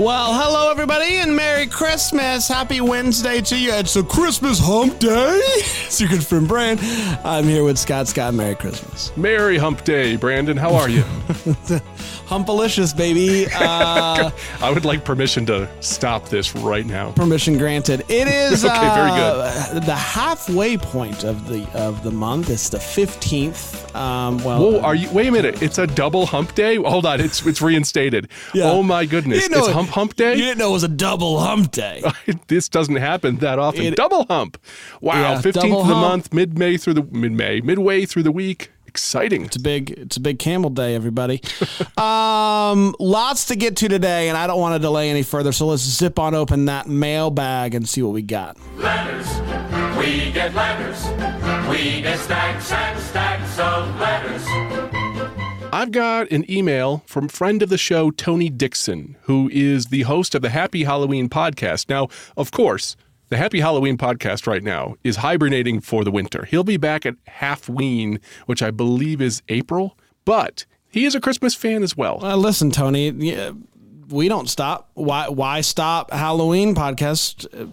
Well, hello everybody and Merry Christmas. Happy Wednesday to you. It's a Christmas hump day. It's your good friend Brand. I'm here with Scott. Scott, Merry Christmas. Merry Hump Day, Brandon. How are you? Humpalicious, baby. Uh, I would like permission to stop this right now. permission granted. It is Okay, very good. the halfway point of the of the month. It's the 15th. Um, well, Whoa, are you? Wait a minute. It's a double Hump Day. Hold on. It's it's reinstated. Yeah. Oh my goodness. You know It's it- Hump day? you didn't know it was a double hump day. this doesn't happen that often. It- double Hump. Wow. Yeah, Fifteenth double of the hump. month, mid May through the mid May, midway through the week. Exciting. It's a big it's a big camel day, everybody. um, lots to get to today, and I don't want to delay any further. So let's zip on open that mailbag and see what we got. letters. We get letters. We get stacks and stacks of letters. I've got an email from friend of the show, Tony Dixon, who is the host of the Happy Halloween podcast. Now, of course, the Happy Halloween podcast right now is hibernating for the winter. He'll be back at Halfween, which I believe is April, but he is a Christmas fan as well. Uh, listen, Tony, yeah, we don't stop. Why why stop Halloween podcast uh,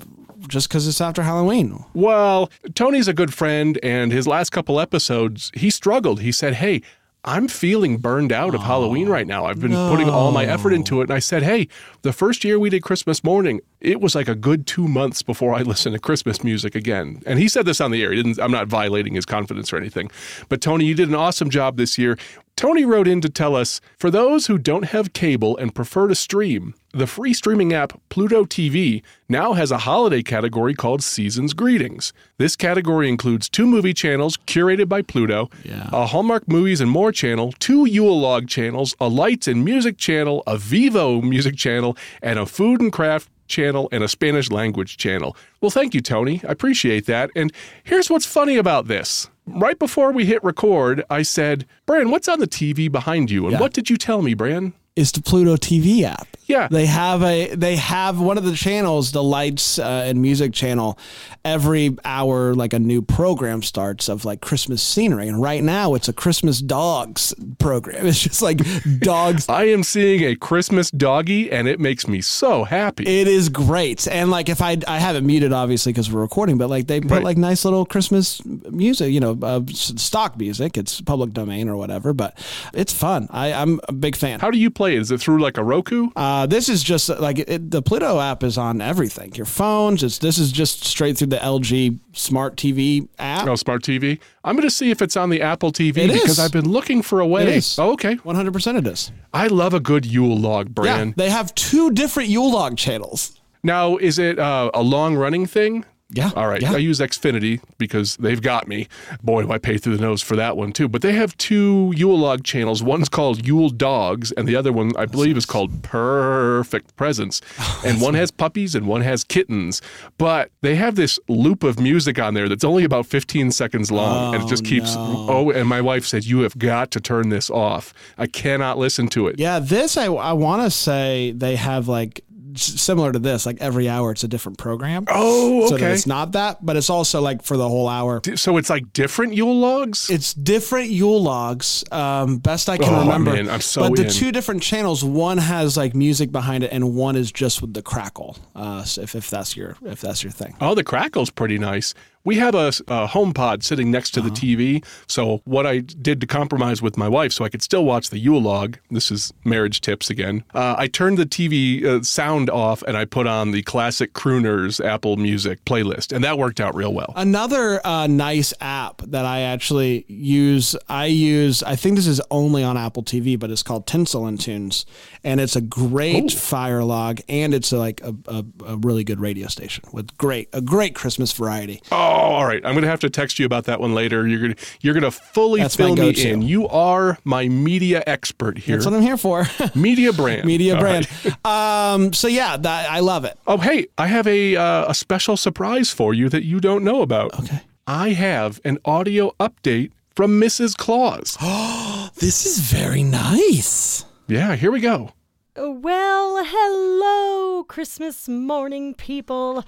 just because it's after Halloween? Well, Tony's a good friend, and his last couple episodes, he struggled. He said, Hey, I'm feeling burned out of Halloween oh, right now. I've been putting all my effort into it. And I said, Hey, the first year we did Christmas morning, it was like a good two months before I listened to Christmas music again. And he said this on the air. He didn't, I'm not violating his confidence or anything. But Tony, you did an awesome job this year. Tony wrote in to tell us for those who don't have cable and prefer to stream, the free streaming app Pluto TV now has a holiday category called Season's Greetings. This category includes two movie channels curated by Pluto, Yeah. a Hallmark Movies and More channel, two Yule Log channels, a Lights and Music channel, a Vevo Music channel, and a Food and Craft channel and a Spanish language channel. Well, thank you, Tony. I appreciate that. And here's what's funny about this. Right before we hit record, I said, Bran, what's on the TV behind you? And Yeah. what did you tell me, Bran? It's the Pluto TV app. Yeah. They have a they have one of the channels, the lights uh, and music channel. Every hour, like a new program starts of like Christmas scenery, and right now it's a Christmas dogs program. It's just like dogs I am seeing a Christmas doggy, and it makes me so happy. It is great, and like if I I have it muted obviously because we're recording, but like they put Right. like nice little Christmas music, you know, uh, stock music. It's public domain or whatever, but it's fun. I I'm a big fan. How do you play it? Is it through like a Roku? Uh, this is just like it, the Pluto app is on everything. Your phones. It's this is just straight through the LG Smart TV app. Oh, smart TV. I'm going to see if it's on the Apple TV It because is. I've been looking for a way. It is. Oh, okay. One hundred percent it is. I love a good Yule log Yeah, brand. they have two different Yule log channels. Now, is it uh, a long running thing? Yeah, All right. yeah. I use Xfinity because they've got me. Boy, do I pay through the nose for that one too. But they have two Yule log channels. One's called Yule Dogs, and the other one, I believe, is called Perfect Presents. Oh, and one has puppies and one has kittens. But they have this loop of music on there that's only about 15 seconds long, and it just oh, keeps. Oh, and my wife said, "You have got to turn this off. I cannot listen to it." Yeah, this I I want to say they have like similar to this, like every hour it's a different program. Oh, okay. So that it's not that, but it's also like for the whole hour. so it's like different Yule logs. It's different Yule logs. Um, best I can Oh, remember. man, I'm so But the in. two different channels, one has like music behind it, and one is just with the crackle. Uh, so if, if that's your if that's your thing. Oh, the crackle's pretty nice. We have a, a home pod sitting next to the TV. So what I did to compromise with my wife so I could still watch the Yule log, this is marriage tips again. Uh, I turned the TV uh, sound off and I put on the classic crooners Apple Music playlist, and that worked out real well. Another uh, nice app that I actually use, I use, I think this is only on Apple TV, but it's called Tinsel and Tunes. And it's a great fire log and it's like a, a, a really good radio station with great, a great Christmas variety. Oh, all right. I'm gonna have to text you about that one later. You're gonna you're gonna fully That's fill me in. You are my media expert here. That's what I'm here for. media brand. Media All brand. right. Um, so yeah, that, I love it. Oh, hey, I have a uh, a special surprise for you that you don't know about. Okay. I have an audio update from Mrs. Claus. This is very nice. yeah, here we go. Well, hello, Christmas morning people.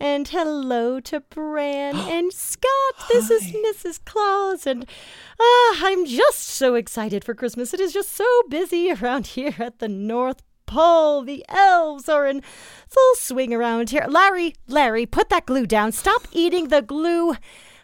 And hello to Bran and Scott. This is Mrs. Claus. And ah, I'm just so excited for Christmas. It is just so busy around here at the North Pole. The elves are in full swing around here. Larry, Larry, put that glue down. Stop eating the glue.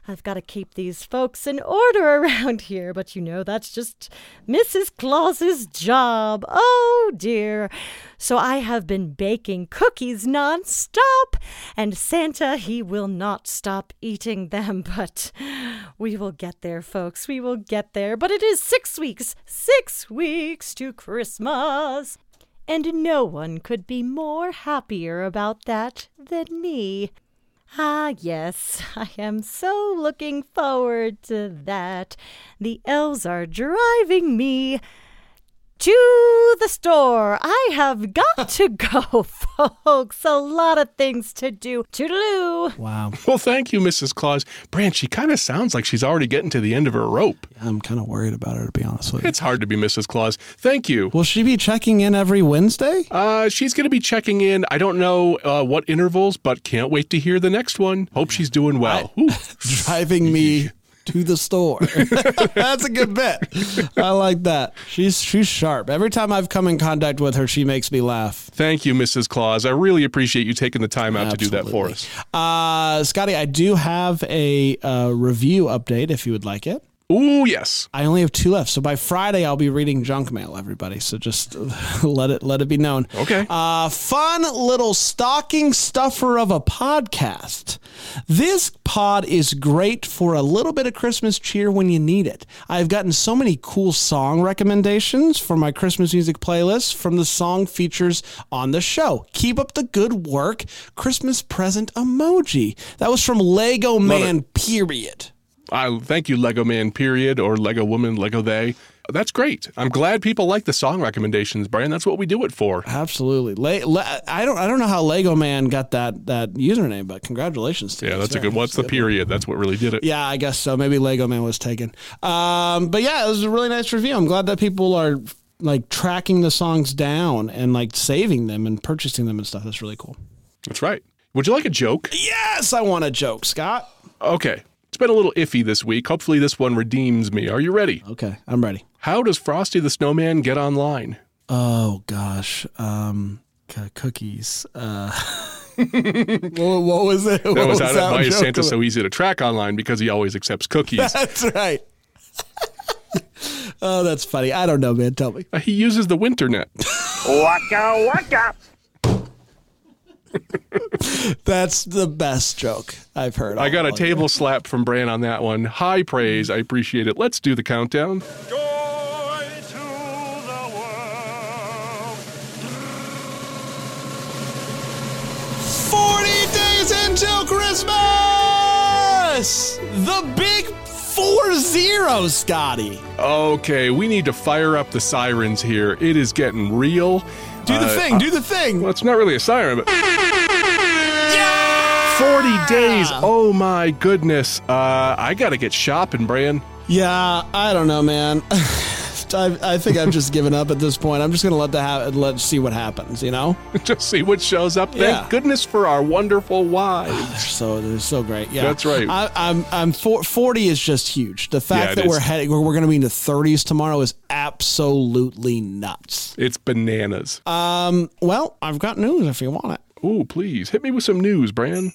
I've got to keep these folks in order around here, but you know that's just Mrs. Claus's job. Oh dear. So I have been baking cookies nonstop, and Santa, he will not stop eating them, but we will get there, folks. We will get there. But it is six weeks, six weeks to Christmas. And no one could be more happier about that than me. Ah, yes, I am so looking forward to that. The elves are driving me to the store. I have got to go, folks. A lot of things to do. Toodaloo. Wow. Well, thank you, Mrs. Claus. Brand, she kind of sounds like she's already getting to the end of her rope. I'm kind of worried about her, to be honest with you. It's hard to be Mrs. Claus. Thank you. Will she be checking in every Wednesday? Uh, she's going to be checking in. I don't know uh, what intervals, but can't wait to hear the next one. Hope she's doing well. Ooh. Driving me to the store. That's a good bit. I like that. She's she's sharp. Every time I've come in contact with her, she makes me laugh. Thank you, Mrs. Claus. I really appreciate you taking the time out to do that for us. Uh, Scotty, I do have a uh, review update if you would like it. Oh yes. I only have two left, so by Friday I'll be reading junk mail. Everybody, so just let it let it be known. Okay. Uh, fun little stocking stuffer of a podcast. This pod is great for a little bit of Christmas cheer when you need it. I've gotten so many cool song recommendations for my Christmas music playlist from the song features on the show. Keep up the good work. Christmas present emoji. That was from Lego Man. Period. I thank you, Lego Man. Period, or Lego Woman, Lego They. That's great. I'm glad people like the song recommendations, Brian. That's what we do it for. Absolutely. Le- Le- I don't I don't know how Lego Man got that that username, but congratulations to Yeah, that's a good. What's the period? That's what really did it. Yeah, I guess so. Maybe Lego Man was taken. Um, but yeah, it was a really nice review. I'm glad that people are like tracking the songs down and like saving them and purchasing them and stuff. That's really cool. That's right. Would you like a joke? Yes, I want a joke, Scott. Okay. It's been a little iffy this week. Hopefully, this one redeems me. Are you ready? Okay, I'm ready. How does Frosty the Snowman get online? Oh gosh, um, c- cookies. Uh, what, what was it? That was, out why is Santa so easy to track online because he always accepts cookies. That's right. oh, that's funny. I don't know, man. Tell me. Uh, he uses the winter net. Waka waka. That's the best joke I've heard. I got a all table slap from Bran on that one. High praise. I appreciate it. Let's do the countdown. Joy Christmas! The big 4 0, Scotty. Okay, we need to fire up the sirens here. It is getting real. Do the Uh, thing, do the thing. Well, it's not really a siren, but 40 days. Oh my goodness. Uh, I got to get shopping, Bran. Yeah, I don't know, man. I, I think I've just given up at this point. I'm just gonna let the ha- let see what happens. You know, Just see what shows up. Thank Yeah. goodness for our wonderful wives. they're so they're so great. Yeah, That's right. I, I'm I'm for, 40 is just huge. The fact Yeah, that is. we're heading we're, we're gonna be in the 30s tomorrow is absolutely nuts. It's bananas. Um, well, I've got news if you want it. Oh, please hit me with some news, Bran.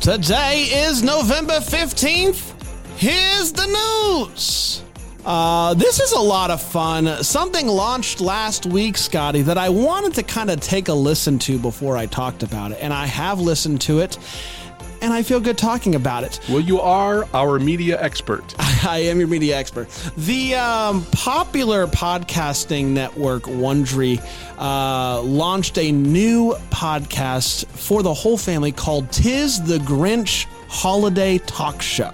Today is November 15th. Here's the news. Uh, this is a lot of fun. Something launched last week, Scotty, that I wanted to kind of take a listen to before I talked about it, and I have listened to it. And I feel good talking about it. Well, you are our media expert. I am your media expert. The um, popular podcasting network Wondery uh, launched a new podcast for the whole family called "Tis the Grinch Holiday Talk Show,"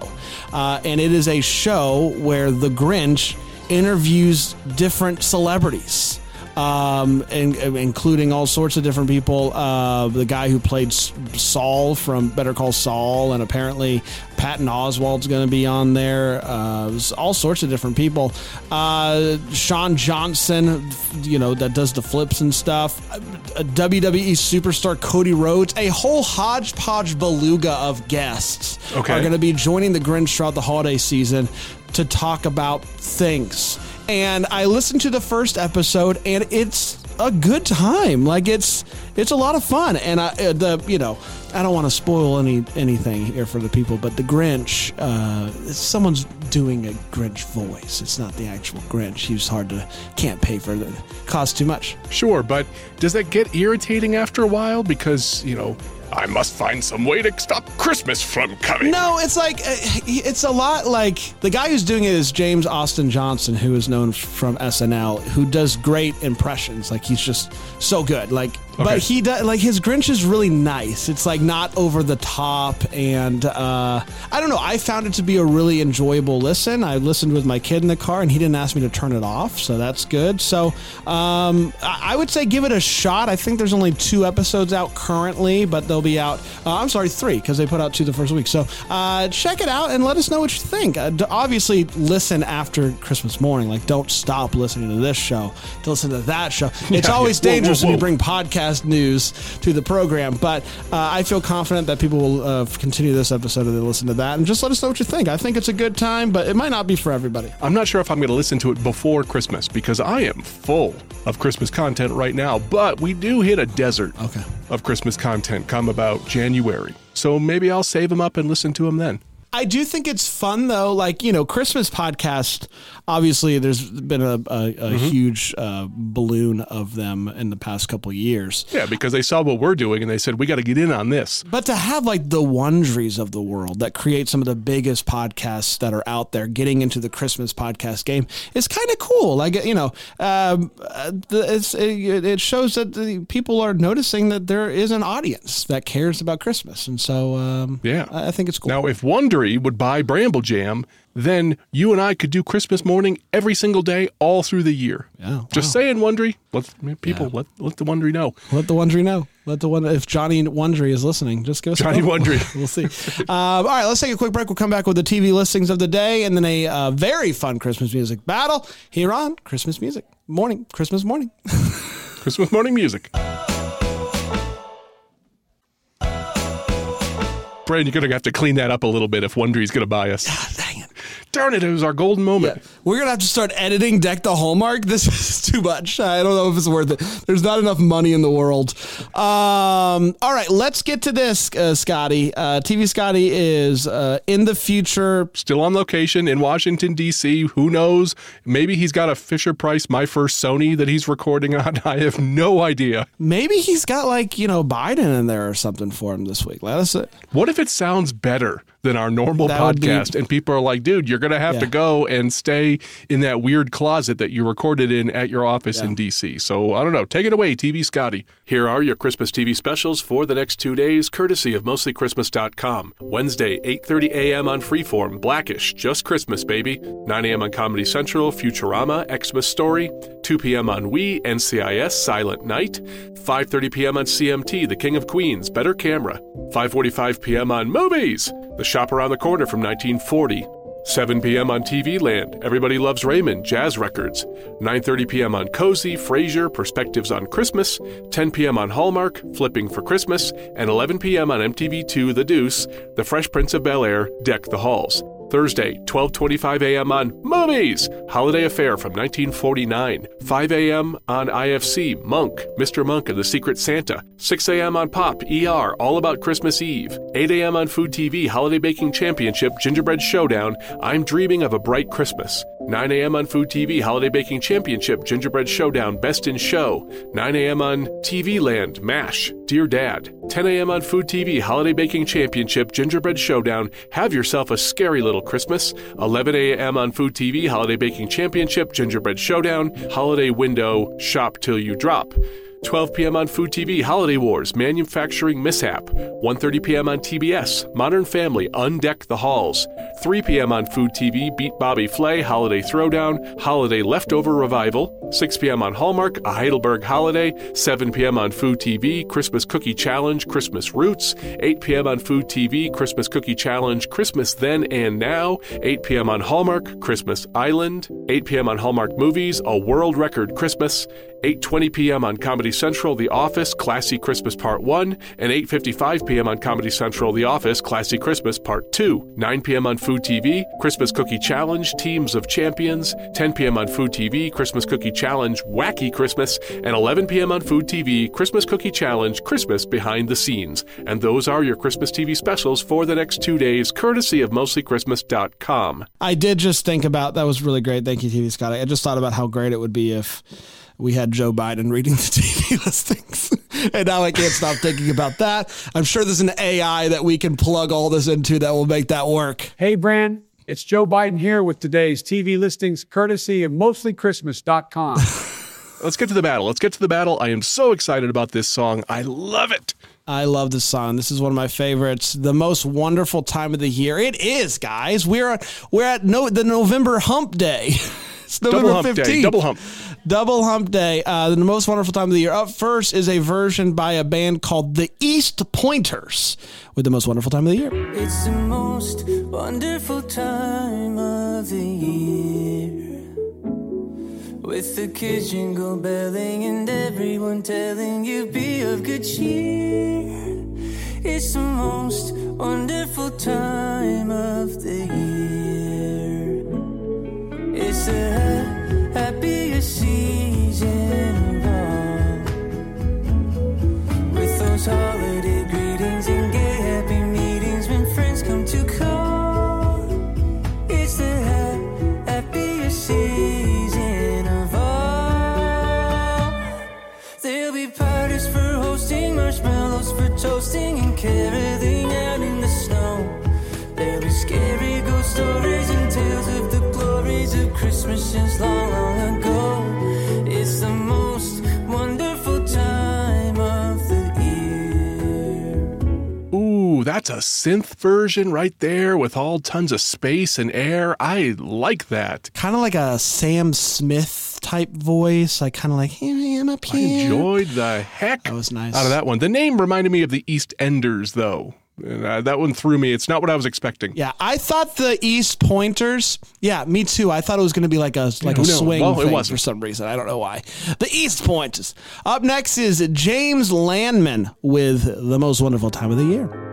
uh, and it is a show where the Grinch interviews different celebrities um, in, including all sorts of different people. Uh, the guy who played Saul from Better Call Saul, and apparently Patton Oswalt's going to be on there. Uh, all sorts of different people. Uh, Shawn Johnson, you know, that does the flips and stuff. Uh, WWE superstar Cody Rhodes. A whole hodgepodge beluga of guests Okay. are going to be joining the Grinch throughout the holiday season to talk about things. And I listened to the first episode, and it's a good time. Like it's it's a lot of fun. And I uh, the you know I don't want to spoil any anything here for the people, but the Grinch, uh, someone's doing a Grinch voice. It's not the actual Grinch. He's hard to can't pay for it. Costs too much. Sure, but does that get irritating after a while? Because, you know, I must find some way to stop Christmas from coming. No, it's like uh, it's a lot like the guy who's doing it is James Austin Johnson, who is known from SNL, who does great impressions. Like he's just so good. Like, Okay. but he does like his Grinch is really nice. It's like not over the top, and uh, I don't know. I found it to be a really enjoyable listen. I listened with my kid in the car, and he didn't ask me to turn it off, so that's good. So um, I I would say give it a shot. I think there's only two episodes out currently, but they'll be out. Uh, I'm sorry, three because they put out two the first week. So uh, check it out and let us know what you think. Uh, obviously, listen after Christmas morning. Like, don't stop listening to this show to listen to that show. It's Yeah, always yeah. Whoa, dangerous whoa, when you bring bring podcast news to the program, but uh, I feel confident that people will uh, continue this episode and they listen to that. And just let us know what you think. I think it's a good time, but it might not be for everybody. I'm not sure if I'm going to listen to it before Christmas because I am full of Christmas content right now, but we do hit a desert Okay. of Christmas content come about January. So maybe I'll save them up and listen to them then. I do think it's fun though. Like you know, Christmas podcast. Obviously, there's been a, a, a Mm-hmm. huge uh, balloon of them in the past couple of years. Yeah, because they saw what we're doing and they said, we got to get in on this. But to have like the Wonderies of the world that create some of the biggest podcasts that are out there, getting into the Christmas podcast game is kind of cool. Like you know, um, it's, it, it shows that the people are noticing that there is an audience that cares about Christmas, and so um, Yeah. I I think it's cool. Now, if Wondery would buy Bramble Jam, then you and I could do Christmas morning every single day, all through the year. Yeah, Just saying, Wondery. Let people let let the Wondery know. Let the Wondery know. Let the one if Johnny Wondery is listening, just go. Johnny Wondery. we'll see. Um, all right, let's take a quick break. We'll come back with the TV listings of the day and then a uh, very fun Christmas music battle here on Christmas Music Morning. Christmas morning. Christmas morning music. Brandon, you're gonna have to clean that up a little bit if Wondery's gonna buy us. Darn it, it was our golden moment. We're gonna have to start editing Deck the Hallmark. This is too much. I don't know if it's worth it. There's not enough money in the world. Um, all right, let's get to this, uh, Scotty. Uh, TV Scotty is uh, in the future. Still on location in Washington, D.C. Who knows? Maybe he's got a Fisher Price My First Sony that he's recording on. I have no idea. Maybe he's got like you know Biden in there or something for him this week. Let us. What if it sounds better than our normal That would be- podcast and people are like, dude, you're going to have to go and stay in that weird closet that you recorded in at your office in DC. So I don't know. Take it away, TV Scotty. Here are your Christmas TV specials for the next two days, courtesy of mostlychristmas.com. Wednesday, 8.30 a.m. on Freeform, Blackish, Just Christmas, baby. 9 a.m. on Comedy Central, Futurama, Xmas Story. 2 p.m. on We, NCIS, Silent Night. 5.30 p.m. on CMT, The King of Queens, Better Camera. 5.45 p.m. on Movies, The Shop Around the Corner from 1940. 7 p.m. on TV Land, Everybody Loves Raymond, Jazz Records. 9.30 p.m. on Cozy, Frasier, Perspectives on Christmas. 10 p.m. on Hallmark, Flipping for Christmas. And 11 p.m. on MTV2, The Deuce, The Fresh Prince of Bel-Air, Deck the Halls. Thursday, 12:25 a.m. on Movies, Holiday Affair from 1949. 5 a.m. on IFC, Monk, Mr. Monk and the Secret Santa. 6 a.m. on Pop, ER, All About Christmas Eve. 8 a.m. on Food TV, Holiday Baking Championship, Gingerbread Showdown, I'm Dreaming of a Bright Christmas. 9 a.m. on Food TV, Holiday Baking Championship, Gingerbread Showdown, Best in Show. 9 a.m. on TV Land, MASH, Dear Dad. 10 a.m. on Food TV, Holiday Baking Championship, Gingerbread Showdown, Have Yourself a Scary Little Christmas. 11 a.m. on Food TV, Holiday Baking Championship, Gingerbread Showdown, Holiday Window, Shop Till You Drop. 12 p.m. on Food TV, Holiday Wars, Manufacturing Mishap. 1.30 p.m. on TBS, Modern Family, Undeck the Halls. 3 p.m. on Food TV, Beat Bobby Flay, Holiday Throwdown, Holiday Leftover Revival. 6 p.m. on Hallmark, A Heidelberg Holiday. 7 p.m. on Food TV, Christmas Cookie Challenge, Christmas Roots. 8 p.m. on Food TV, Christmas Cookie Challenge, Christmas Then and Now. 8 p.m. on Hallmark, Christmas Island. 8 p.m. on Hallmark Movies, A World Record Christmas. 8:20 p.m. on Comedy Central, The Office, Classy Christmas Part 1, and 8:55 p.m. on Comedy Central, The Office, Classy Christmas Part 2. 9 p.m. on Food TV, Christmas Cookie Challenge, Teams of Champions. 10 p.m. on Food TV, Christmas Cookie Challenge, Wacky Christmas, and 11 p.m. on Food TV, Christmas Cookie Challenge, Christmas Behind the Scenes. And those are your Christmas TV specials for the next 2 days courtesy of mostlychristmas.com. I did just think about that was really great. Thank you, TV Scott. I just thought about how great it would be if we had Joe Biden reading the TV listings. and now I can't stop thinking about that. I'm sure there's an AI that we can plug all this into that will make that work. Hey, Bran, it's Joe Biden here with today's TV listings courtesy of mostlychristmas.com. Let's get to the battle. Let's get to the battle. I am so excited about this song. I love it. I love this song. This is one of my favorites. The most wonderful time of the year. It is, guys. We're we're at no the November Hump Day. it's November Double hump 15th. day. Double hump. Double Hump Day, uh, the most wonderful time of the year. Up first is a version by a band called the East Pointers with the most wonderful time of the year. It's the most wonderful time of the year. With the kids jingle belling and everyone telling you be of good cheer. It's the most wonderful time of the year. It's the that's a synth version right there with all tons of space and air. I like that. Kind of like a Sam Smith type voice. Like kind of like here I am up I enjoyed the heck That was nice. out of that one. The name reminded me of the East Enders, though. Uh, that one threw me. It's not what I was expecting. Yeah, I thought the East Pointers. Yeah, me too. I thought it was going to be like a like a who swing Well, it thing wasn't. for some reason. I don't know why. The East Pointers. Up next is James Landman with the most wonderful time of the year.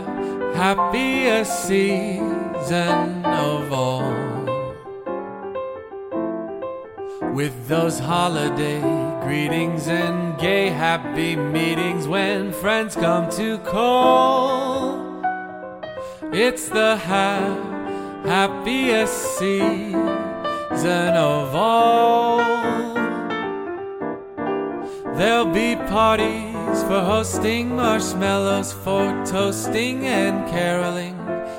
happiest season of all. With those holiday greetings and gay happy meetings when friends come to call. It's the ha- happiest season of all. There'll be parties for hosting, marshmallows for toasting, and caroling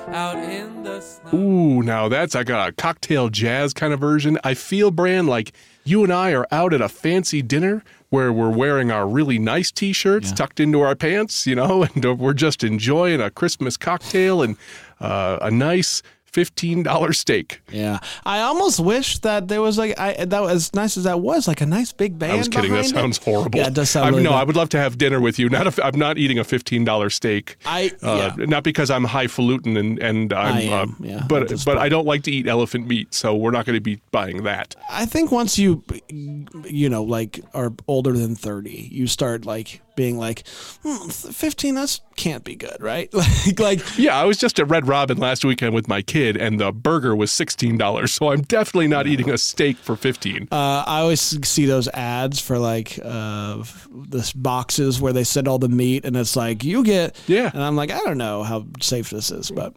out in the snow. Ooh, now that's like a cocktail jazz kind of version. I feel, Bran, like you and I are out at a fancy dinner where we're wearing our really nice t shirts tucked into our pants, you know, and we're just enjoying a Christmas cocktail and uh, a nice fifteen dollar steak. Yeah, I almost wish that there was like I that was as nice as that was like a nice big band. I was kidding. That it. sounds horrible. Yeah, it does sound really no, bad. I would love to have dinner with you. Not if I'm not eating a fifteen dollar steak. I- uh, yeah. not because I'm highfalutin and and I'm, I am, uh, yeah, but but point. I don't like to eat elephant meat, so we're not going to be buying that. I think once you, you know, like are older than thirty, you start like being like, hmm, fifteen. That's can't be good, right? like, like Yeah, I was just at Red Robin last weekend with my kid, and the burger was sixteen dollars. So I'm definitely not eating a steak for fifteen. Uh, I always see those ads for like uh, this boxes where they send all the meat, and it's like you get Yeah. and I'm like, I don't know how safe this is, but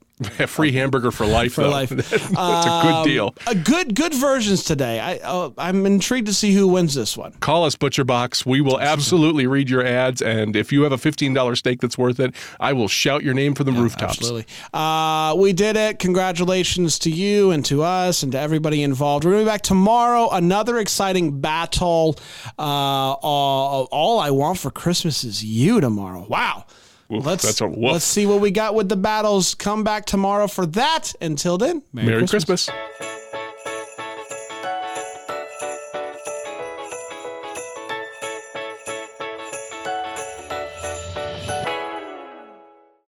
free hamburger for life. for though. life, That's a Um, good deal. A good good versions today. I uh, I'm intrigued to see who wins this one. Call us Butcher Box. We will absolutely read your ads, and if you have a fifteen dollar steak that's worth it, I will shout your name from the rooftops. Absolutely. Uh, we did it. Congratulations to you and to us and to everybody involved. We're going to be back tomorrow. Another exciting battle. Uh, all, all I want for Christmas is you tomorrow. Wow. Oof, let's let's see what we got with the battles. Come back tomorrow for that. Until then, Merry Christmas.